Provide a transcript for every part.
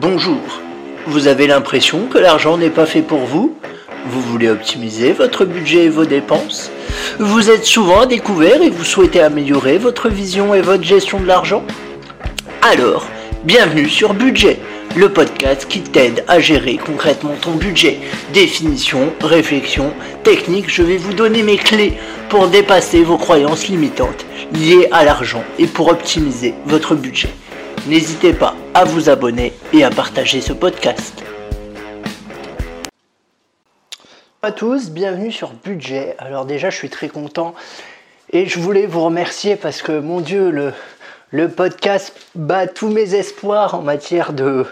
Bonjour. Vous avez l'impression que l'argent n'est pas fait pour vous? Vous voulez optimiser votre budget et vos dépenses? Vous êtes souvent à découvert et vous souhaitez améliorer votre vision et votre gestion de l'argent? Alors, bienvenue sur Budget, le podcast qui t'aide à gérer concrètement ton budget. Définition, réflexion, technique, je vais vous donner mes clés pour dépasser vos croyances limitantes liées à l'argent et pour optimiser votre budget. N'hésitez pas à vous abonner et à partager ce podcast. Bonjour à tous, bienvenue sur Budget. Alors déjà, je suis très content et je voulais vous remercier parce que mon Dieu, le, podcast bat tous mes espoirs en matière de,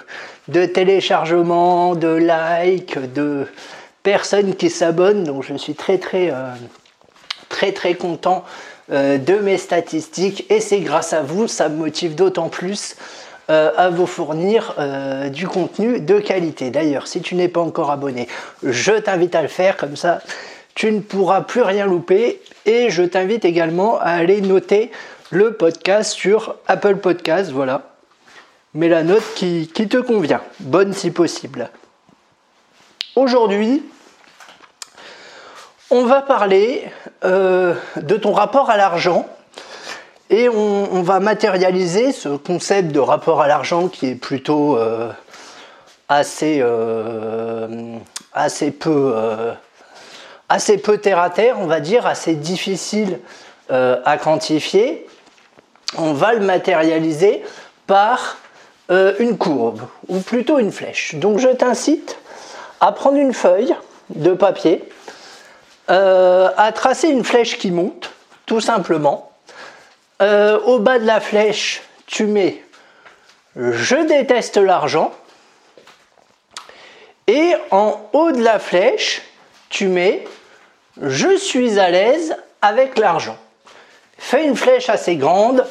de téléchargement, de likes, de personnes qui s'abonnent. Donc je suis très très euh, très très content de mes statistiques et c'est grâce à vous, ça me motive d'autant plus euh, à vous fournir euh, du contenu de qualité. D'ailleurs, si tu n'es pas encore abonné, je t'invite à le faire comme ça. Tu ne pourras plus rien louper et je t'invite également à aller noter le podcast sur Apple Podcast. Voilà, mets la note qui te convient, bonne si possible. Aujourd'hui, on va parler euh, de ton rapport à l'argent et on, va matérialiser ce concept de rapport à l'argent qui est plutôt euh, assez, euh, assez, peu, assez peu terre à terre, on va dire, assez difficile à quantifier. On va le matérialiser par une courbe ou plutôt une flèche. Donc je t'incite à prendre une feuille de papier euh, à tracer une flèche qui monte, tout simplement. Euh, au bas de la flèche, tu mets je déteste l'argent. Et en haut de la flèche, tu mets je suis à l'aise avec l'argent. Fais une flèche assez grande.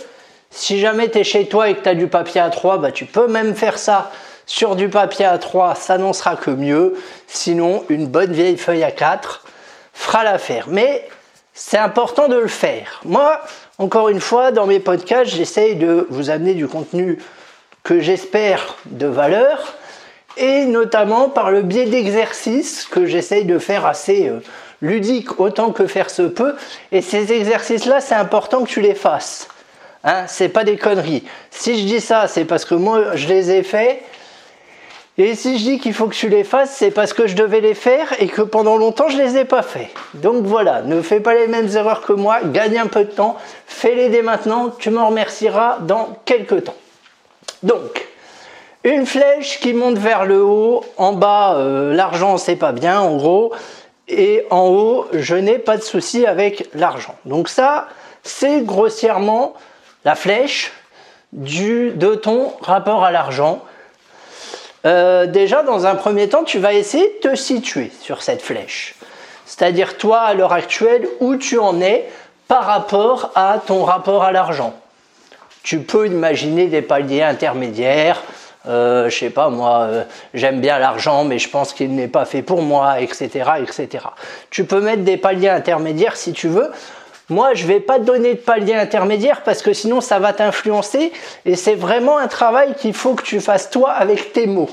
Si jamais tu es chez toi et que tu as du papier à 3, bah, tu peux même faire ça sur du papier à 3, ça n'en sera que mieux. Sinon, une bonne vieille feuille à 4 fera l'affaire. Mais c'est important de le faire. Moi, encore une fois, dans mes podcasts, j'essaye de vous amener du contenu que j'espère de valeur et notamment par le biais d'exercices que j'essaye de faire assez euh, ludiques autant que faire se peut. Et ces exercices-là, c'est important que tu les fasses. Hein, c'est pas des conneries. Si je dis ça, c'est parce que moi, je les ai faits et si je dis qu'il faut que tu les fasses, c'est parce que je devais les faire et que pendant longtemps je les ai pas fait. Donc voilà, ne fais pas les mêmes erreurs que moi, gagne un peu de temps, fais-les dès maintenant, tu m'en remercieras dans quelques temps. Donc, une flèche qui monte vers le haut, en bas euh, l'argent c'est pas bien en gros, et en haut je n'ai pas de souci avec l'argent. Donc ça, c'est grossièrement la flèche du, de ton rapport à l'argent. Euh, déjà, dans un premier temps, tu vas essayer de te situer sur cette flèche. C'est-à-dire, toi, à l'heure actuelle, où tu en es par rapport à ton rapport à l'argent. Tu peux imaginer des paliers intermédiaires. Euh, je sais pas, moi, euh, j'aime bien l'argent, mais je pense qu'il n'est pas fait pour moi, etc., etc. Tu peux mettre des paliers intermédiaires si tu veux. Moi, je vais pas te donner de palier intermédiaire parce que sinon ça va t'influencer et c'est vraiment un travail qu'il faut que tu fasses toi avec tes mots.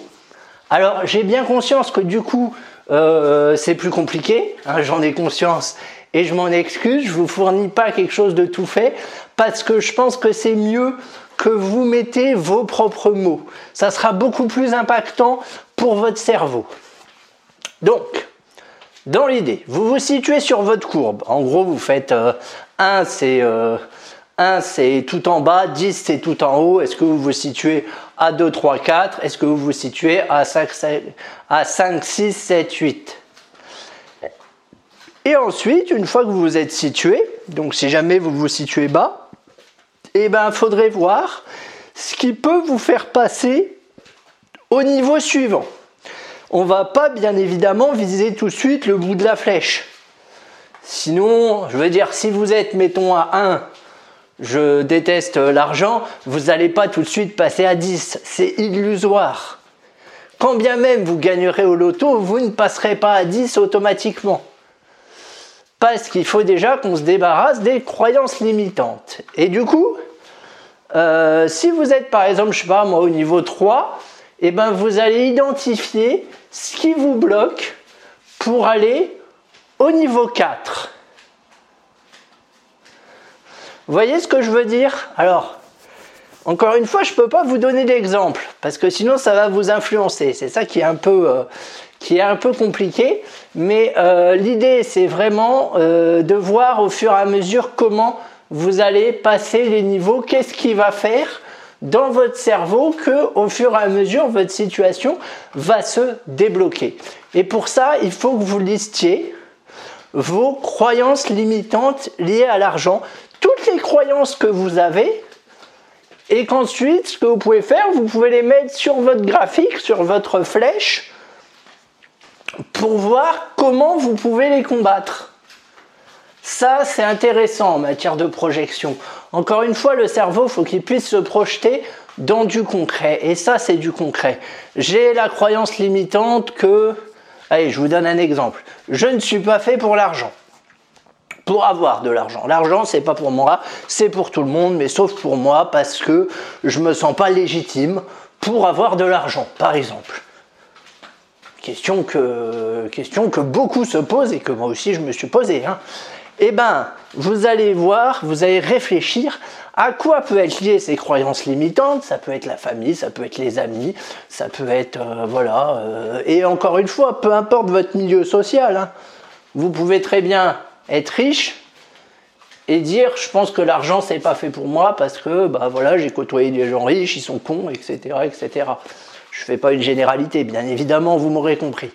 Alors, j'ai bien conscience que du coup, euh, c'est plus compliqué, hein, j'en ai conscience et je m'en excuse, je vous fournis pas quelque chose de tout fait parce que je pense que c'est mieux que vous mettez vos propres mots. Ça sera beaucoup plus impactant pour votre cerveau. Donc, dans l'idée, vous vous situez sur votre courbe. En gros, vous faites 1, euh, c'est 1 euh, c'est tout en bas, 10 c'est tout en haut. Est-ce que vous vous situez à 2, 3, 4 Est-ce que vous vous situez à 5, à 5, 6, 7, 8 Et ensuite, une fois que vous vous êtes situé, donc si jamais vous vous situez bas, eh ben, il faudrait voir ce qui peut vous faire passer au niveau suivant on va pas bien évidemment viser tout de suite le bout de la flèche. Sinon, je veux dire, si vous êtes, mettons, à 1, je déteste l'argent, vous n'allez pas tout de suite passer à 10. C'est illusoire. Quand bien même vous gagnerez au loto, vous ne passerez pas à 10 automatiquement. Parce qu'il faut déjà qu'on se débarrasse des croyances limitantes. Et du coup, euh, si vous êtes par exemple, je sais pas moi, au niveau 3, et eh ben vous allez identifier ce qui vous bloque pour aller au niveau 4. Vous voyez ce que je veux dire? Alors, encore une fois, je ne peux pas vous donner d'exemple, parce que sinon ça va vous influencer. C'est ça qui est un peu, euh, compliqué. Mais euh, l'idée, c'est vraiment euh, de voir au fur et à mesure comment vous allez passer les niveaux, qu'est-ce qui va faire dans votre cerveau que au fur et à mesure votre situation va se débloquer. Et pour ça, il faut que vous listiez vos croyances limitantes liées à l'argent, toutes les croyances que vous avez, et qu'ensuite, ce que vous pouvez faire, vous pouvez les mettre sur votre graphique, sur votre flèche, pour voir comment vous pouvez les combattre. C'est intéressant en matière de projection. Encore une fois, le cerveau, faut qu'il puisse se projeter dans du concret. Et ça, c'est du concret. J'ai la croyance limitante que... Allez, je vous donne un exemple. Je ne suis pas fait pour l'argent. Pour avoir de l'argent. L'argent, c'est pas pour moi, c'est pour tout le monde, mais sauf pour moi parce que je me sens pas légitime pour avoir de l'argent, par exemple. Question que, question que beaucoup se posent et que moi aussi je me suis posé. Hein. Eh bien, vous allez voir, vous allez réfléchir à quoi peut être liées ces croyances limitantes. Ça peut être la famille, ça peut être les amis, ça peut être. Euh, voilà. Euh, et encore une fois, peu importe votre milieu social, hein. vous pouvez très bien être riche et dire je pense que l'argent c'est pas fait pour moi parce que bah voilà j'ai côtoyé des gens riches ils sont cons etc etc je fais pas une généralité, bien évidemment, vous m'aurez compris.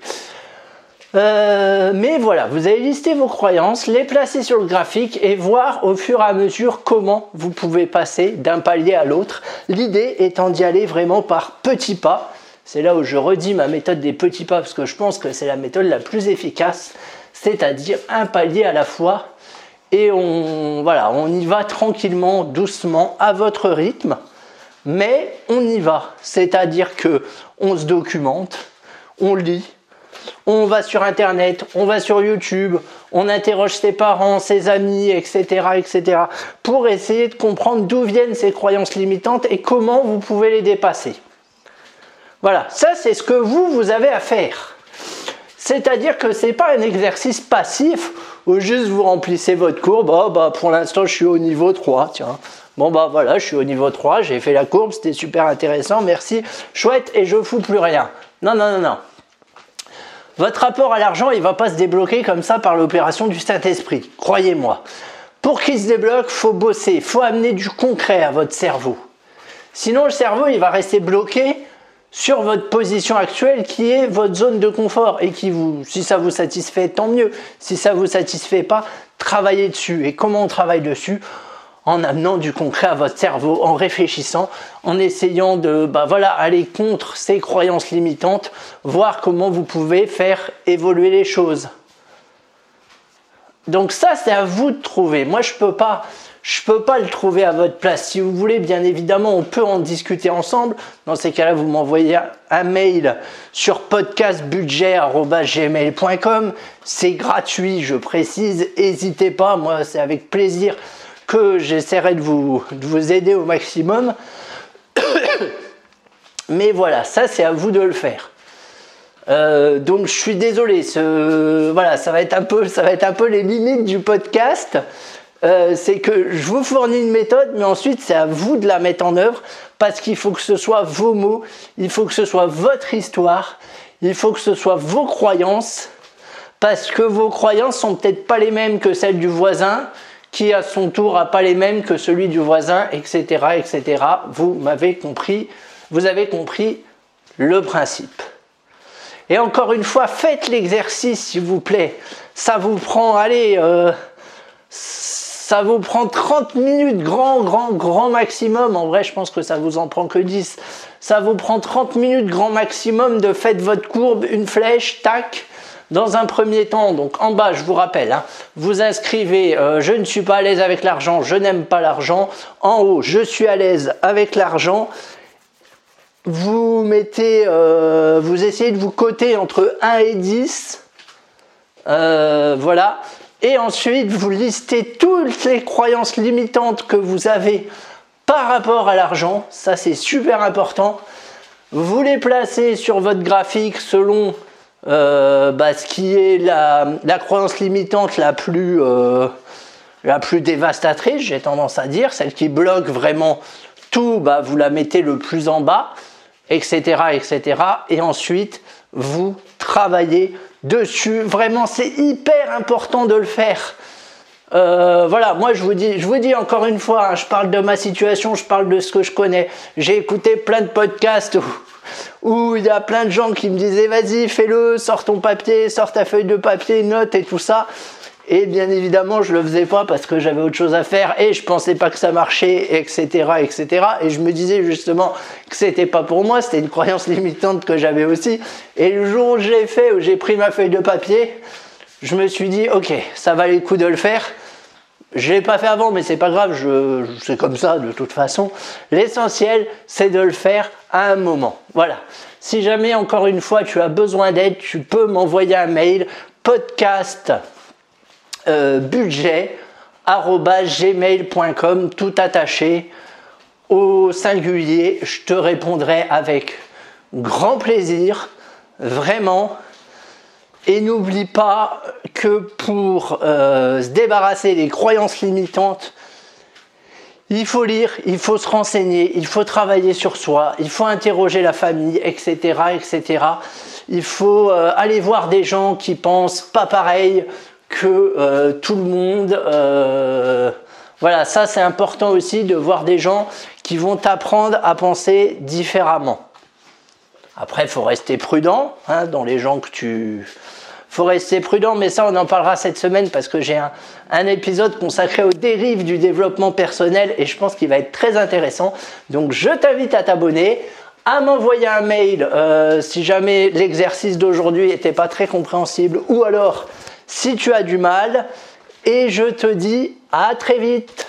Euh, mais voilà, vous allez lister vos croyances, les placer sur le graphique et voir au fur et à mesure comment vous pouvez passer d'un palier à l'autre. L'idée étant d'y aller vraiment par petits pas. C'est là où je redis ma méthode des petits pas parce que je pense que c'est la méthode la plus efficace, c'est-à-dire un palier à la fois. Et on, voilà, on y va tranquillement, doucement, à votre rythme mais on y va. C'est-à-dire que on se documente, on lit, on va sur Internet, on va sur YouTube, on interroge ses parents, ses amis, etc., etc., pour essayer de comprendre d'où viennent ces croyances limitantes et comment vous pouvez les dépasser. Voilà, ça c'est ce que vous, vous avez à faire. C'est-à-dire que ce n'est pas un exercice passif où juste vous remplissez votre courbe, oh, bah, pour l'instant je suis au niveau 3, tiens, Bon bah voilà, je suis au niveau 3, j'ai fait la courbe, c'était super intéressant, merci, chouette, et je fous plus rien. Non, non, non, non. Votre rapport à l'argent, il va pas se débloquer comme ça par l'opération du Saint-Esprit, croyez-moi. Pour qu'il se débloque, faut bosser, faut amener du concret à votre cerveau. Sinon, le cerveau, il va rester bloqué sur votre position actuelle qui est votre zone de confort et qui vous, si ça vous satisfait, tant mieux. Si ça vous satisfait pas, travaillez dessus. Et comment on travaille dessus? En amenant du concret à votre cerveau, en réfléchissant, en essayant de bah aller contre ces croyances limitantes, voir comment vous pouvez faire évoluer les choses. Donc ça, c'est à vous de trouver. Moi, je peux pas, peux pas le trouver à votre place. Si vous voulez, bien évidemment, on peut en discuter ensemble. Dans ces cas-là, vous m'envoyez un mail sur podcastbudget.gmail.com. C'est gratuit, je précise. N'hésitez pas, moi, c'est avec plaisir que j'essaierai de vous, vous aider au maximum. Mais voilà, ça c'est à vous de le faire. Euh, donc je suis désolé, voilà, ça va être un peu, ça va être un peu les limites du podcast. Euh, c'est que je vous fournis une méthode, mais ensuite c'est à vous de la mettre en œuvre parce qu'il faut que ce soit vos mots, il faut que ce soit votre histoire, il faut que ce soit vos croyances, parce que vos croyances sont peut-être pas les mêmes que celles du voisin, qui à son tour n'a pas les mêmes que celui du voisin, etc. etc. Vous m'avez compris, vous avez compris le principe. Et encore une fois, faites l'exercice s'il vous plaît. Ça vous prend, allez, euh, ça vous prend 30 minutes, grand, grand, grand maximum. En vrai, je pense que ça vous en prend que 10. Ça vous prend 30 minutes, grand maximum, de faites votre courbe, une flèche, tac, dans un premier temps, donc en bas, je vous rappelle, hein, vous inscrivez euh, je ne suis pas à l'aise avec l'argent, je n'aime pas l'argent. En haut, je suis à l'aise avec l'argent. Vous mettez, euh, vous essayez de vous coter entre 1 et 10. Euh, voilà. Et ensuite, vous listez toutes les croyances limitantes que vous avez par rapport à l'argent. Ça, c'est super important. Vous les placez sur votre graphique selon euh, bah, ce qui est la, croyance limitante la plus, euh, la plus dévastatrice, j'ai tendance à dire, celle qui bloque vraiment tout, bah, vous la mettez le plus en bas, etc., etc. Et ensuite, vous travaillez dessus. Vraiment, c'est hyper important de le faire. Euh, voilà, moi je vous dis, encore une fois, hein, je parle de ma situation, je parle de ce que je connais. J'ai écouté plein de podcasts il y a plein de gens qui me disaient vas-y fais-le, sors ton papier, sors ta feuille de papier, note et tout ça. Et bien évidemment, je le faisais pas parce que j'avais autre chose à faire et je pensais pas que ça marchait, etc., etc. Et je me disais justement que c'était pas pour moi, c'était une croyance limitante que j'avais aussi. Et le jour où j'ai fait, où j'ai pris ma feuille de papier, je me suis dit, ok, ça valait le coup de le faire. Je l'ai pas fait avant, mais c'est pas grave, c'est comme ça de toute façon. L'essentiel, c'est de le faire à un moment. Voilà. Si jamais, encore une fois, tu as besoin d'aide, tu peux m'envoyer un mail podcast euh, tout attaché au singulier. Je te répondrai avec grand plaisir, vraiment. Et n'oublie pas que pour euh, se débarrasser des croyances limitantes, il faut lire, il faut se renseigner, il faut travailler sur soi, il faut interroger la famille, etc. etc. Il faut euh, aller voir des gens qui pensent pas pareil que euh, tout le monde. voilà, ça c'est important aussi de voir des gens qui vont t'apprendre à penser différemment. Après, il faut rester prudent hein, dans les gens que tu, faut rester prudent, mais ça on en parlera cette semaine parce que j'ai un, épisode consacré aux dérives du développement personnel et je pense qu'il va être très intéressant. Donc je t'invite à t'abonner, à m'envoyer un mail euh, si jamais l'exercice d'aujourd'hui n'était pas très compréhensible ou alors si tu as du mal. Et je te dis à très vite